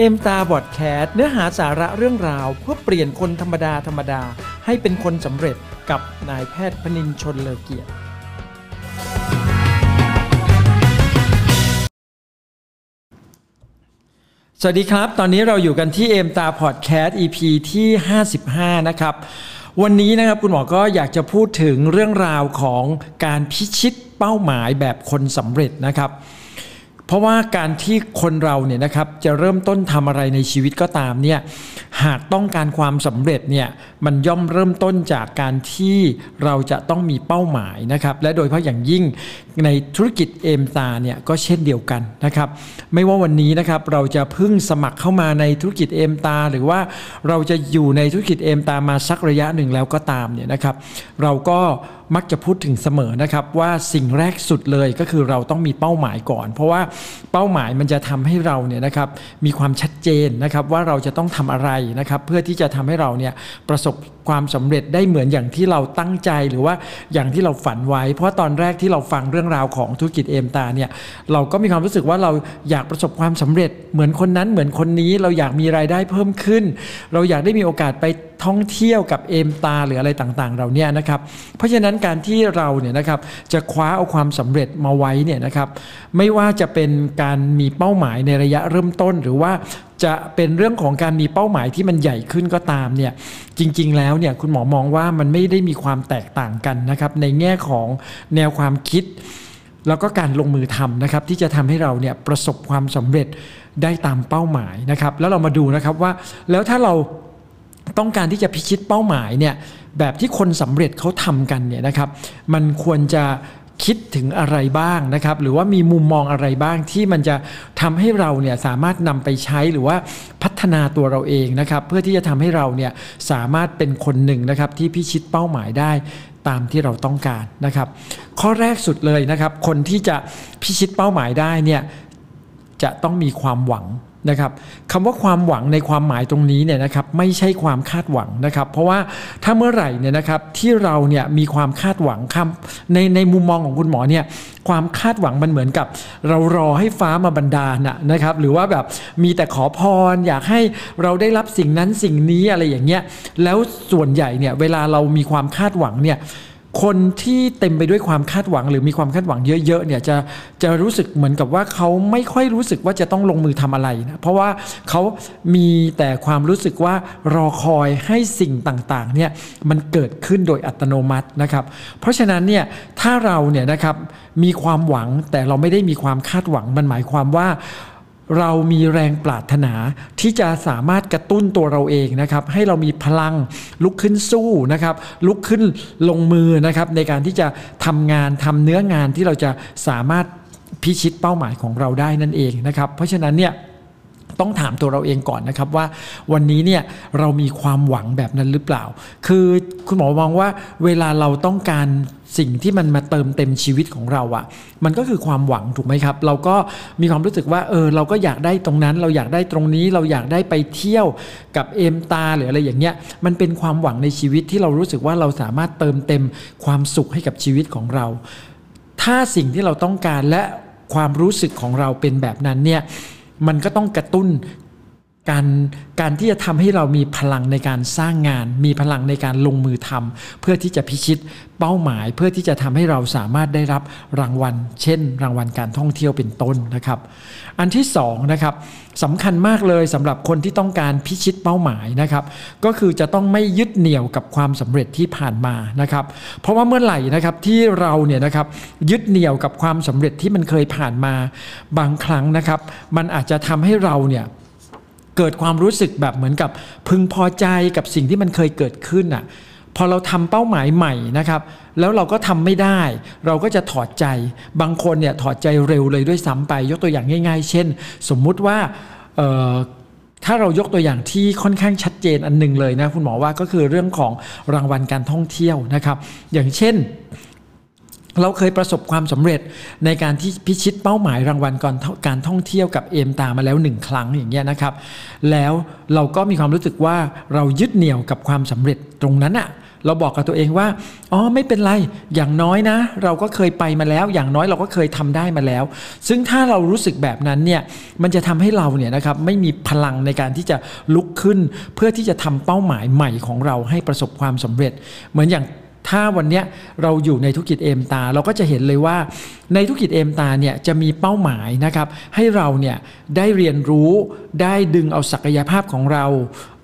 เอ็มตาบอดแคสต์เนื้อหาสาระเรื่องราว เพื่อเปลี่ยนคนธรรมดาธรรมดา ให้เป็นคนสำเร็จกับนายแพทย์พนินชนเลอเกียรติ สวัสดีครับ ตอนนี้เราอยู่กันที่เอ็มตาพอดแคสต์ EP ที่ 55 นะครับ วันนี้นะครับคุณหมอก็อยากจะพูดถึงเรื่องราวของการพิชิตเป้าหมายแบบคนสำเร็จนะครับ เพราะว่าการที่คนเราเนี่ยนะครับจะเริ่มต้นทำอะไรในชีวิตก็ตามเนี่ยหากต้องการความสำเร็จเนี่ยมันย่อมเริ่มต้นจากการที่เราจะต้องมีเป้าหมายนะครับและโดยเฉพาะอย่างยิ่งในธุรกิจเอมตาเนี่ยก็เช่นเดียวกันนะครับไม่ว่าวันนี้นะครับเราจะพิ่งสมัครเข้ามาในธุรกิจเอมตา หรือว่าเราจะอยู่ในธุรกิจเอมตามาสักระยะหนึ่งแล้วก็ตามเนี่ยนะครับเราก็ มักจะพูดถึงเสมอนะครับว่าสิ่งแรกสุดเลยก็คือเราต้องมีเป้าหมายก่อน เพราะว่าเป้าหมายมันจะทำให้เราเนี่ยนะครับมีความชัดเจนนะครับว่าเราจะต้องทำอะไรนะครับเพื่อที่จะทำให้เราเนี่ยประสบความสำเร็จได้เหมือนอย่างที่เราตั้งใจหรือว่าอย่างที่เราฝันไว้ เพราะตอนแรกที่เราฟังเรื่องราวของธุรกิจเอมตาเนี่ยเราก็มีความรู้สึกว่าเราอยากประสบความสำเร็จเหมือนคนนั้นเหมือนคนนี้เราอยากมีรายได้เพิ่มขึ้น เราอยากได้มีโอกาสไป ท่องเที่ยวกับเอมตาหรืออะไรต่างๆ เราเนี่ยนะครับ เพราะฉะนั้นการที่เราเนี่ยนะครับจะคว้าเอาความสำเร็จมาไว้เนี่ยนะครับไม่ว่าจะเป็นการมีเป้าหมายในระยะเริ่มต้นหรือว่าจะเป็นเรื่องของการมีเป้าหมายที่มันใหญ่ขึ้นก็ตามเนี่ยจริง ๆ แล้วเนี่ยคุณหมอมองว่ามันไม่ได้มีความแตกต่างกันนะครับในแง่ของแนวความคิด แล้วก็การลงมือทำนะครับที่จะทำให้เราเนี่ยประสบความสำเร็จได้ตามเป้าหมายนะครับ แล้วเรามาดูนะครับว่าแล้วถ้าเรา ต้องการที่จะพิชิตเป้าหมายเนี่ยแบบที่คนสำเร็จเขาทำกันเนี่ยนะครับมันควรจะคิดถึงอะไรบ้างนะครับ หรือว่ามีมุมมองอะไรบ้างที่มันจะทำให้เราเนี่ยสามารถนำไปใช้หรือว่าพัฒนาตัวเราเองนะครับ เพื่อที่จะทำให้เราเนี่ยสามารถเป็นคนหนึ่งนะครับที่พิชิตเป้าหมายได้ตามที่เราต้องการนะครับ ข้อแรกสุดเลยนะครับ คนที่จะพิชิตเป้าหมายได้เนี่ยจะต้องมีความหวัง นะครับคำว่าความหวังในความหมายตรงนี้เนี่ยนะครับไม่ใช่ความคาดหวังนะครับ เพราะว่าถ้าเมื่อไหร่เนี่ยนะครับที่เราเนี่ยมีความคาดหวังคำในในมุมมองของคุณหมอเนี่ยความคาดหวังมันเหมือนกับ เรารอให้ฟ้ามาบันดาลนะครับ หรือว่าแบบมีแต่ขอพร อยากให้เราได้รับสิ่งนั้นสิ่งนี้อะไรอย่างเงี้ยแล้วส่วนใหญ่เนี่ยเวลาเรามีความคาดหวังเนี่ย คนที่เต็มไปด้วยความคาดหวัง หรือมีความคาดหวังเยอะๆเนี่ยจะจะรู้สึกเหมือนกับว่าเขาไม่ค่อยรู้สึกว่าจะต้องลงมือทำอะไรนะเพราะว่าเขามีแต่ความรู้สึกว่ารอคอยให้สิ่งต่างๆเนี่ยมันเกิดขึ้นโดยอัตโนมัตินะครับ เพราะฉะนั้นเนี่ยถ้าเราเนี่ยนะครับมีความหวังแต่เราไม่ได้มีความคาดหวังมันหมายความว่า เรามีแรงปรารถนาที่จะสามารถกระตุ้นตัวเราเองนะครับ ให้เรามีพลังลุกขึ้นสู้นะครับ ลุกขึ้นลงมือนะครับ ในการที่จะทำงานทำเนื้องานที่เราจะสามารถพิชิตเป้าหมายของเราได้นั่นเองนะครับ เพราะฉะนั้นเนี่ย ต้องถามตัวเราเองก่อนนะครับว่าวันนี้เนี่ยเรามีความหวังแบบนั้นหรือเปล่า คือคุณหมอมองว่าเวลาเราต้องการสิ่งที่มันมาเติมเต็มชีวิตของเราอะ่ะ มันก็คือความหวังถูกไหมครับ เราก็มีความรู้สึกว่าเออเราก็อยากได้ตรงนั้น เราอยากได้ตรงนี้เราอยากได้ไปเที่ยวกับเอมตาหรืออะไรอย่างเงี้ยมันเป็นความหวังในชีวิตที่เรารู้สึกว่าเราสามารถเติมเต็มความสุขให้กับชีวิตของเรา ถ้าสิ่งที่เราต้องการและความรู้สึกของเราเป็นแบบนั้นเนี่ย มันก็ต้องกระตุ้น การการที่จะทำให้เรามีพลังในการสร้างงาน มีพลังในการลงมือทำเพื่อที่จะพิชิตเป้าหมาย เพื่อที่จะทำให้เราสามารถได้รับรางวัล เช่น รางวัลการท่องเที่ยวเป็นต้นนะครับ อันที่2นะครับสำคัญมากเลยสำหรับคนที่ต้องการพิชิตเป้าหมายนะครับ ก็คือจะต้องไม่ยึดเหนี่ยวกับความสำเร็จที่ผ่านมานะครับ เพราะว่าเมื่อไหร่นะครับที่เราเนี่ยนะครับยึดเหนี่ยวกับความสำเร็จที่มันเคยผ่านมา บางครั้งนะครับ มันอาจจะทำให้เราเนี่ย เกิดความรู้สึกแบบเหมือนกับพึงพอใจกับสิ่งที่มันเคยเกิดขึ้นอะพอเราทำเป้าหมายใหม่นะครับ แล้วเราก็ทำไม่ได้ เราก็จะถอดใจบางคนเนี่ยถอดใจเร็วเลยด้วยซ้ำไป ยกตัวอย่างง่าย ๆ เช่น สมมุติว่าถ้าเรายกตัวอย่างที่ค่อนข้างชัดเจนอันหนึ่งเลยนะคุณหมอว่าก็คือเรื่องของรางวัลการท่องเที่ยวนะครับ อย่างเช่น เราเคยประสบความสำเร็จในการที่พิชิตเป้าหมายรางวัลก่อนการท่องเที่ยวกับเอมตามาแล้วหนึ่งครั้งอย่างเงี้ยนะครับ แล้วเราก็มีความรู้สึกว่าเรายึดเหนี่ยวกับความสำเร็จตรงนั้นอะเราบอกกับตัวเองว่า อ๋อ ไม่เป็นไร อย่างน้อยนะ เราก็เคยไปมาแล้ว อย่างน้อยเราก็เคยทำได้มาแล้ว ซึ่งถ้าเรารู้สึกแบบนั้นเนี่ย มันจะทำให้เราเนี่ยนะครับ ไม่มีพลังในการที่จะลุกขึ้น เพื่อที่จะทำเป้าหมายใหม่ของเราให้ประสบความสำเร็จ เหมือนอย่าง ถ้าวันนี้เราอยู่ในธุรกิจเอมตา เราก็จะเห็นเลยว่าในธุรกิจเอมตาเนี่ยจะมีเป้าหมายนะครับให้เราเนี่ยได้เรียนรู้ได้ดึงเอาศักยภาพของเรา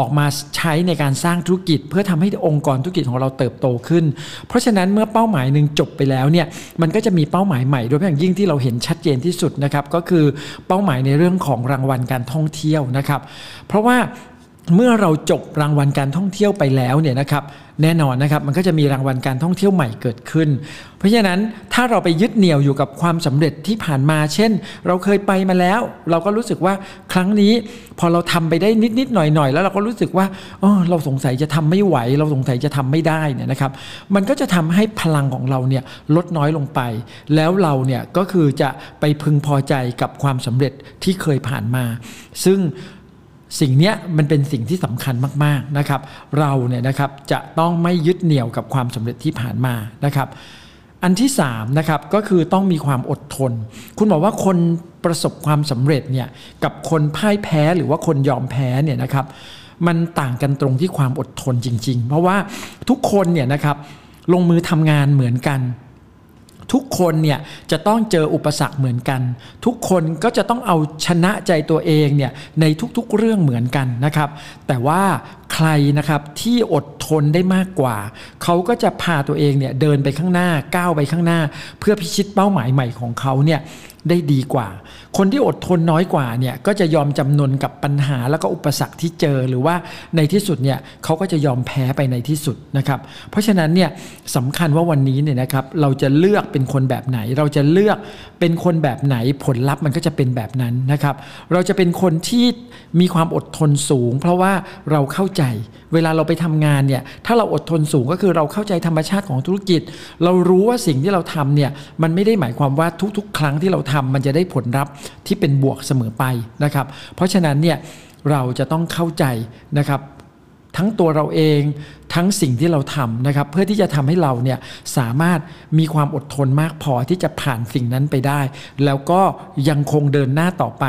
ออกมาใช้ในการสร้างธุรกิจ เพื่อทำให้องค์กรธุรกิจของเราเติบโตขึ้น เพราะฉะนั้นเมื่อเป้าหมายหนึ่งจบไปแล้วเนี่ยมันก็จะมีเป้าหมายใหม่โดยเฉพาะอย่างยิ่งที่เราเห็นชัดเจนที่สุดนะครับก็คือเป้าหมายในเรื่องของรางวัลการท่องเที่ยวนะครับ เพราะว่า เมื่อเราจบรางวัลการท่องเที่ยวไปแล้วเนี่ยนะครับแน่นอนนะครับมันก็จะมีรางวัลการท่องเที่ยวใหม่เกิดขึ้น เพราะฉะนั้นถ้าเราไปยึดเหนี่ยวอยู่กับความสำเร็จที่ผ่านมา เช่น เราเคยไปมาแล้ว เราก็รู้สึกว่าครั้งนี้พอเราทำไปได้นิดๆหน่อยๆแล้วเราก็รู้สึกว่าอ๋อเราสงสัยจะทำไม่ไหว เราสงสัยจะทำไม่ได้เนี่ยนะครับ มันก็จะทำให้พลังของเราเนี่ยลดน้อยลงไป แล้วเราเนี่ยก็คือจะไปพึงพอใจกับความสำเร็จที่เคยผ่านมา ซึ่ง สิ่งนี้มันเป็นสิ่งที่สำคัญมากๆนะครับ เราเนี่ยนะครับจะต้องไม่ยึดเหนี่ยวกับความสำเร็จที่ผ่านมานะครับ อันที่3นะครับก็คือต้องมีความอดทน คุณบอกว่าคนประสบความสำเร็จเนี่ยกับคนพ่ายแพ้หรือว่าคนยอมแพ้เนี่ยนะครับมันต่างกันตรงที่ความอดทนจริง ๆ เพราะว่าทุกคนเนี่ยนะครับลงมือทำงานเหมือนกัน ทุกคนเนี่ยจะต้องเจออุปสรรคเหมือนกัน ทุกคนก็จะต้องเอาชนะใจตัวเองเนี่ยในทุกๆเรื่องเหมือนกันนะครับ แต่ว่าใครนะครับที่อดทนได้มากกว่า เขาก็จะพาตัวเองเนี่ยเดินไปข้างหน้าก้าวไปข้างหน้า เพื่อพิชิตเป้าหมายใหม่ของเขาเนี่ยได้ดีกว่า คนที่อดทนน้อยกว่าเนี่ยก็จะยอมจำนนกับปัญหาแล้วก็อุปสรรคที่เจอหรือว่าในที่สุดเนี่ยเขาก็จะยอมแพ้ไปในที่สุดนะครับ เพราะฉะนั้นเนี่ยสำคัญว่าวันนี้เนี่ยนะครับเราจะเลือกเป็นคนแบบไหน เราจะเลือกเป็นคนแบบไหนผลลัพธ์มันก็จะเป็นแบบนั้นนะครับ เราจะเป็นคนที่มีความอดทนสูง เพราะว่าเราเข้าใจเวลาเราไปทำงานเนี่ยถ้าเราอดทนสูงก็คือเราเข้าใจธรรมชาติของธุรกิจ เรารู้ว่าสิ่งที่เราทำเนี่ยมันไม่ได้หมายความว่าทุกๆ ครั้งที่เราทำมันจะได้ผลลัพธ์ที่เป็นบวกเสมอไปนะครับ เพราะฉะนั้นเนี่ยเราจะต้องเข้าใจนะครับทั้งตัวเราเองทั้งสิ่งที่เราทำนะครับ เพื่อที่จะทำให้เราเนี่ยสามารถมีความอดทนมากพอที่จะผ่านสิ่งนั้นไปได้ แล้วก็ยังคงเดินหน้าต่อไป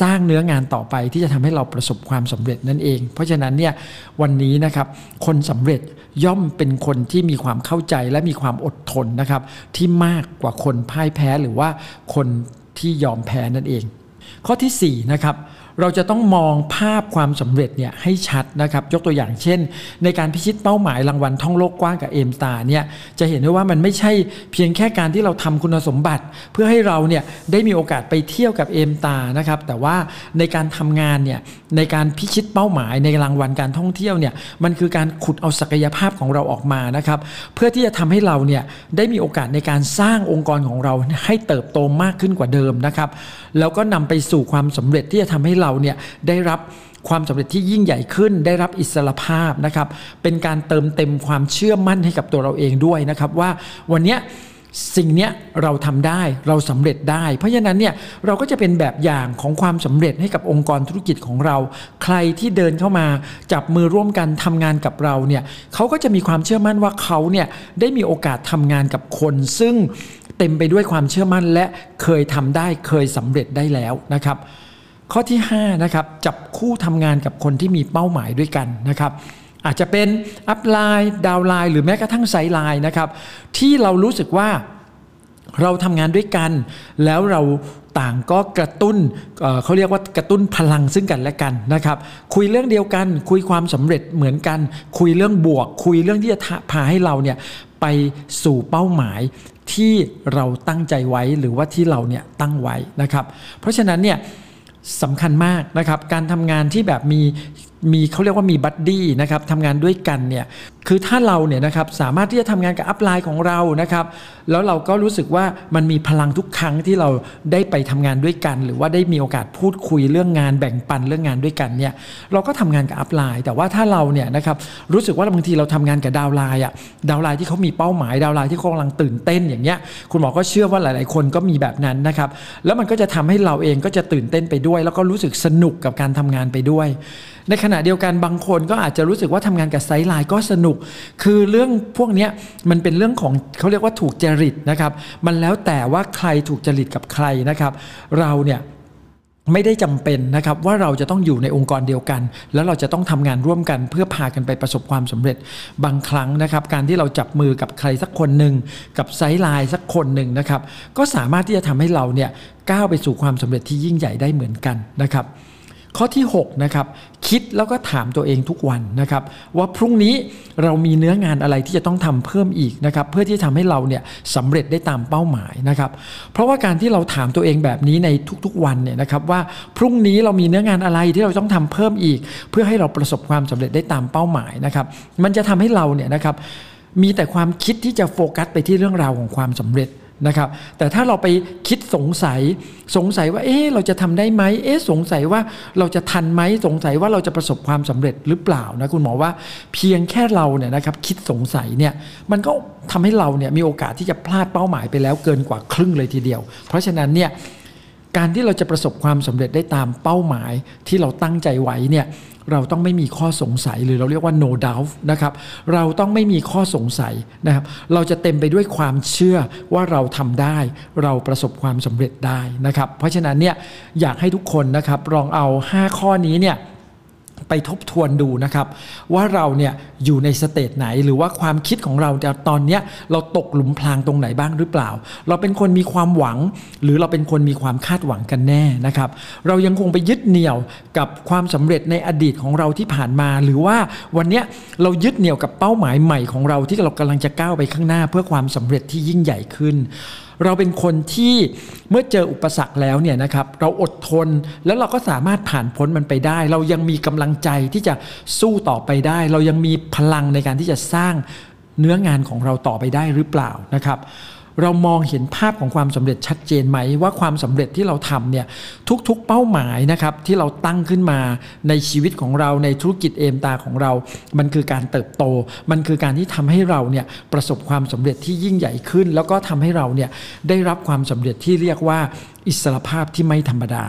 สร้างเนื้องานต่อไปที่จะทำให้เราประสบความสำเร็จนั่นเอง เพราะฉะนั้นเนี่ยวันนี้นะครับคนสำเร็จย่อมเป็นคนที่มีความเข้าใจและมีความอดทนนะครับ ที่มากกว่าคนพ่ายแพ้หรือว่าคน ที่ยอมแพ้นั่นเอง ข้อที่4นะครับ เราจะต้องมองภาพความสำเร็จเนี่ยให้ชัดนะครับยกตัวอย่างเช่น ในการพิชิตเป้าหมายรางวัลท่องโลกกว้างกับเอมตาเนี่ยจะเห็นได้ว่ามันไม่ใช่เพียงแค่การที่เราทำคุณสมบัติ เพื่อให้เราเนี่ยได้มีโอกาสไปเที่ยวกับเอมตานะครับแต่ว่าในการทำงานเนี่ยในการพิชิตเป้าหมายในรางวัลการท่องเที่ยวเนี่ยมันคือการขุดเอาศักยภาพของเราออกมานะครับเพื่อที่จะทำให้เราเนี่ยได้มีโอกาสในการสร้างองค์กรของเราให้เติบโตมากขึ้นกว่าเดิมนะครับ แล้วก็นำไปสู่ความสำเร็จที่จะทำให้เราเนี่ยได้รับความสำเร็จที่ยิ่งใหญ่ขึ้นได้รับอิสรภาพนะครับ เป็นการเติมเต็มความเชื่อมั่นให้กับตัวเราเองด้วยนะครับ ว่าวันนี้สิ่งนี้เราทำได้เราสำเร็จได้ เพราะฉะนั้นเนี่ยเราก็จะเป็นแบบอย่างของความสำเร็จให้กับองค์กรธุรกิจของเรา ใครที่เดินเข้ามาจับมือร่วมกันทำงานกับเราเนี่ยเขาก็จะมีความเชื่อมั่นว่าเขาเนี่ยได้มีโอกาสทำงานกับคน ซึ่ง เต็มไปด้วยความเชื่อมั่นและเคยทำได้เคยสำเร็จได้แล้วนะครับ ข้อที่5นะครับจับคู่ทำงานกับคนที่มีเป้าหมายด้วยกันนะครับ อาจจะเป็นอัพไลน์ดาวไลน์หรือแม้กระทั่งไซไลน์นะครับ ที่เรารู้สึกว่าเราทำงานด้วยกัน แล้วเราต่างก็กระตุ้นเเขาเรียกว่ากระตุ้นพลังซึ่งกันและกันนะครับ คุยเรื่องเดียวกัน คุยความสำเร็จเหมือนกัน คุยเรื่องบวก คุยเรื่องที่จะพาให้เราเนี่ยไปสู่เป้าหมาย ที่เราตั้งใจไว้หรือว่าที่เราเนี่ยตั้งไว้นะครับ เพราะฉะนั้นเนี่ยสำคัญมากนะครับ การทำงานที่แบบมี มีเขาเรียกว่ามี buddy นะครับทำงานด้วยกันเนี่ยคือถ้าเราเนี่ยนะครับสามารถที่จะทำงานกับ upline ของเรานะครับแล้วเราก็รู้สึกว่ามันมีพลังทุกครั้งที่เราได้ไปทำงานด้วยกัน หรือว่าได้มีโอกาสพูดคุยเรื่องงานแบ่งปันเรื่องงานด้วยกันเนี่ยเราก็ทำงานกับ upline แต่ว่าถ้าเราเนี่ยนะครับรู้สึกว่าบางทีเราทำงานกับ downline อะ downline ที่เขามีเป้าหมาย downline ที่เขากำลังตื่นเต้นอย่างเงี้ยคุณหมอก็เชื่อว่าหลาย ๆ คนก็มีแบบนั้นนะครับแล้วมันก็จะทำให้เราเองก็จะตื่นเต้นไปด้วย แล้วก็รู้สึกสนุกกับการทำงานไปด้วย ในขณะณะเดียวกันบางคนก็อาจจะรู้สึกว่าทำงานกับไซไลน์ก็สนุก คือเรื่องพวกนี้มันเป็นเรื่องของเขาเรียกว่าถูกจริตนะครับ มันแล้วแต่ว่าใครถูกจริตกับใครนะครับ เราเนี่ยไม่ได้จำเป็นนะครับว่าเราจะต้องอยู่ในองค์กรเดียวกัน แล้วเราจะต้องทำงานร่วมกัน เพื่อพากันไปประสบความสำเร็จบางครั้งนะครับ การที่เราจับมือกับใครสักคนหนึ่งกับไซด์ไลน์สักคนหนึ่งนะครับ ก็สามารถที่จะทำให้เราเนี่ยก้าวไปสู่ความสำเร็จที่ยิ่งใหญ่ได้เหมือนกันนะครับ ข้อที่ 6 นะครับ คิดแล้วก็ถามตัวเองทุกวันนะครับ ว่าพรุ่งนี้เรามีเนื้องานอะไรที่จะต้องทำเพิ่มอีกนะครับ เพื่อที่จะทำให้เราเนี่ยสำเร็จได้ตามเป้าหมายนะครับ เพราะว่าการที่เราถามตัวเองแบบนี้ในทุกๆวันเนี่ยนะครับว่าพรุ่งนี้เรามีเนื้องานอะไรที่เราต้องทำเพิ่มอีก เพื่อให้เราประสบความสำเร็จได้ตามเป้าหมายนะครับ มันจะทำให้เราเนี่ยนะครับมีแต่ความคิดที่จะโฟกัสไปที่เรื่องราวของความสำเร็จ นะครับ แต่ถ้าเราไปคิดสงสัยสงสัยว่า เอ๊ะเราจะทำได้ไหมเอ๊ะสงสัยว่าเราจะทันไหมสงสัยว่าเราจะประสบความสำเร็จหรือเปล่านะคุณหมอว่าเพียงแค่เราเนี่ยนะครับคิดสงสัยเนี่ยมันก็ทำให้เราเนี่ยมีโอกาสที่จะพลาดเป้าหมายไปแล้วเกินกว่าครึ่งเลยทีเดียว เพราะฉะนั้นเนี่ยการที่เราจะประสบความสำเร็จได้ตามเป้าหมายที่เราตั้งใจไว้เนี่ย เราต้องไม่มีข้อสงสัยหรือเราเรียกว่า no doubt นะครับ เราต้องไม่มีข้อสงสัยนะครับ เราจะเต็มไปด้วยความเชื่อว่าเราทำได้ เราประสบความสำเร็จได้นะครับ เพราะฉะนั้นเนี่ยอยากให้ทุกคนนะครับลองเอา 5 ข้อนี้เนี่ย ไปทบทวนดูนะครับ ว่าเราเนี่ยอยู่ในสเตจไหน หรือว่าความคิดของเราตอนเนี้ยเราตกหลุมพรางตรงไหนบ้างหรือเปล่า เราเป็นคนมีความหวัง หรือเราเป็นคนมีความคาดหวังกันแน่นะครับ เรายังคงไปยึดเหนี่ยวกับความสำเร็จในอดีตของเราที่ผ่านมา หรือว่าวันเนี้ยเรายึดเหนี่ยวกับเป้าหมายใหม่ของเราที่เรากำลังจะก้าวไปข้างหน้า เพื่อความสำเร็จที่ยิ่งใหญ่ขึ้น เราเป็นคนที่เมื่อเจออุปสรรคแล้วเนี่ยนะครับเราอดทนแล้วเราก็สามารถผ่านพ้นมันไปได้ เรายังมีกำลังใจที่จะสู้ต่อไปได้ เรายังมีพลังในการที่จะสร้างเนื้องานของเราต่อไปได้หรือเปล่านะครับ เรามองเห็นภาพของความสำเร็จชัดเจนไหมว่าความสำเร็จที่เราทำเนี่ยทุกๆเป้าหมายนะครับที่เราตั้งขึ้นมาในชีวิตของเราในธุรกิจเอมตาของเรา มันคือการเติบโต มันคือการที่ทำให้เราเนี่ยประสบความสำเร็จที่ยิ่งใหญ่ขึ้น แล้วก็ทำให้เราเนี่ยได้รับความสำเร็จที่เรียกว่าอิสรภาพที่ไม่ธรรมดา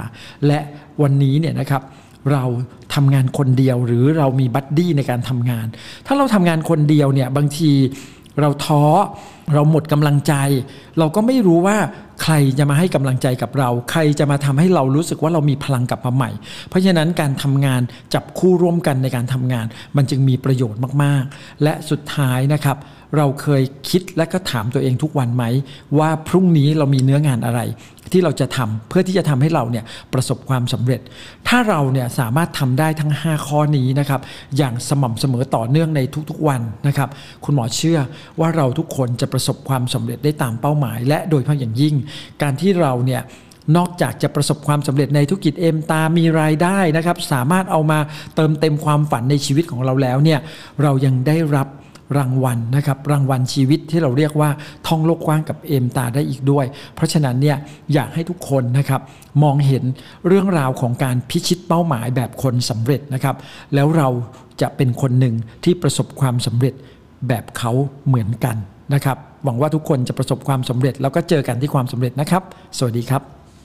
และวันนี้เนี่ยนะครับเราทำงานคนเดียวหรือเรามีบัดดี้ในการทำงาน ถ้าเราทำงานคนเดียวเนี่ยบางทีเราท้อ เราหมดกำลังใจ เราก็ไม่รู้ว่าใครจะมาให้กำลังใจกับเรา ใครจะมาทำให้เรารู้สึกว่าเรามีพลังกลับมาใหม่ เพราะฉะนั้นการทำงานจับคู่ร่วมกันในการทำงาน มันจึงมีประโยชน์มากๆ และสุดท้ายนะครับเราเคยคิดและก็ถามตัวเองทุกวันไหม ว่าพรุ่งนี้เรามีเนื้องานอะไร ที่เราจะทำเพื่อที่จะทำให้เราเนี่ยประสบความสำเร็จ ถ้าเราเนี่ยสามารถทำได้ทั้ง 5 ข้อนี้นะครับอย่างสม่ำเสมอต่อเนื่องในทุกๆวันนะครับคุณหมอเชื่อว่าเราทุกคนจะประสบความสำเร็จได้ตามเป้าหมาย และโดยเฉพาะอย่างยิ่ง การที่เราเนี่ยนอกจากจะประสบความสำเร็จในธุรกิจเอ็มตามีรายได้นะครับ สามารถเอามาเติมเต็มความฝันในชีวิตของเราแล้วเนี่ยเรายังได้รับรางวัลนะครับรางวัลชีวิตที่เราเรียกว่าท่องโลกกว้างกับเอ็มตาได้อีกด้วย เพราะฉะนั้นเนี่ยอยากให้ทุกคนนะครับมองเห็นเรื่องราวของการพิชิตเป้าหมายแบบคนสำเร็จนะครับแล้วเราจะเป็นคนหนึ่งที่ประสบความสำเร็จแบบเขาเหมือนกัน นะครับ หวังว่าทุกคนจะประสบความสำเร็จ แล้วก็เจอกันที่ความสำเร็จนะครับ สวัสดีครับ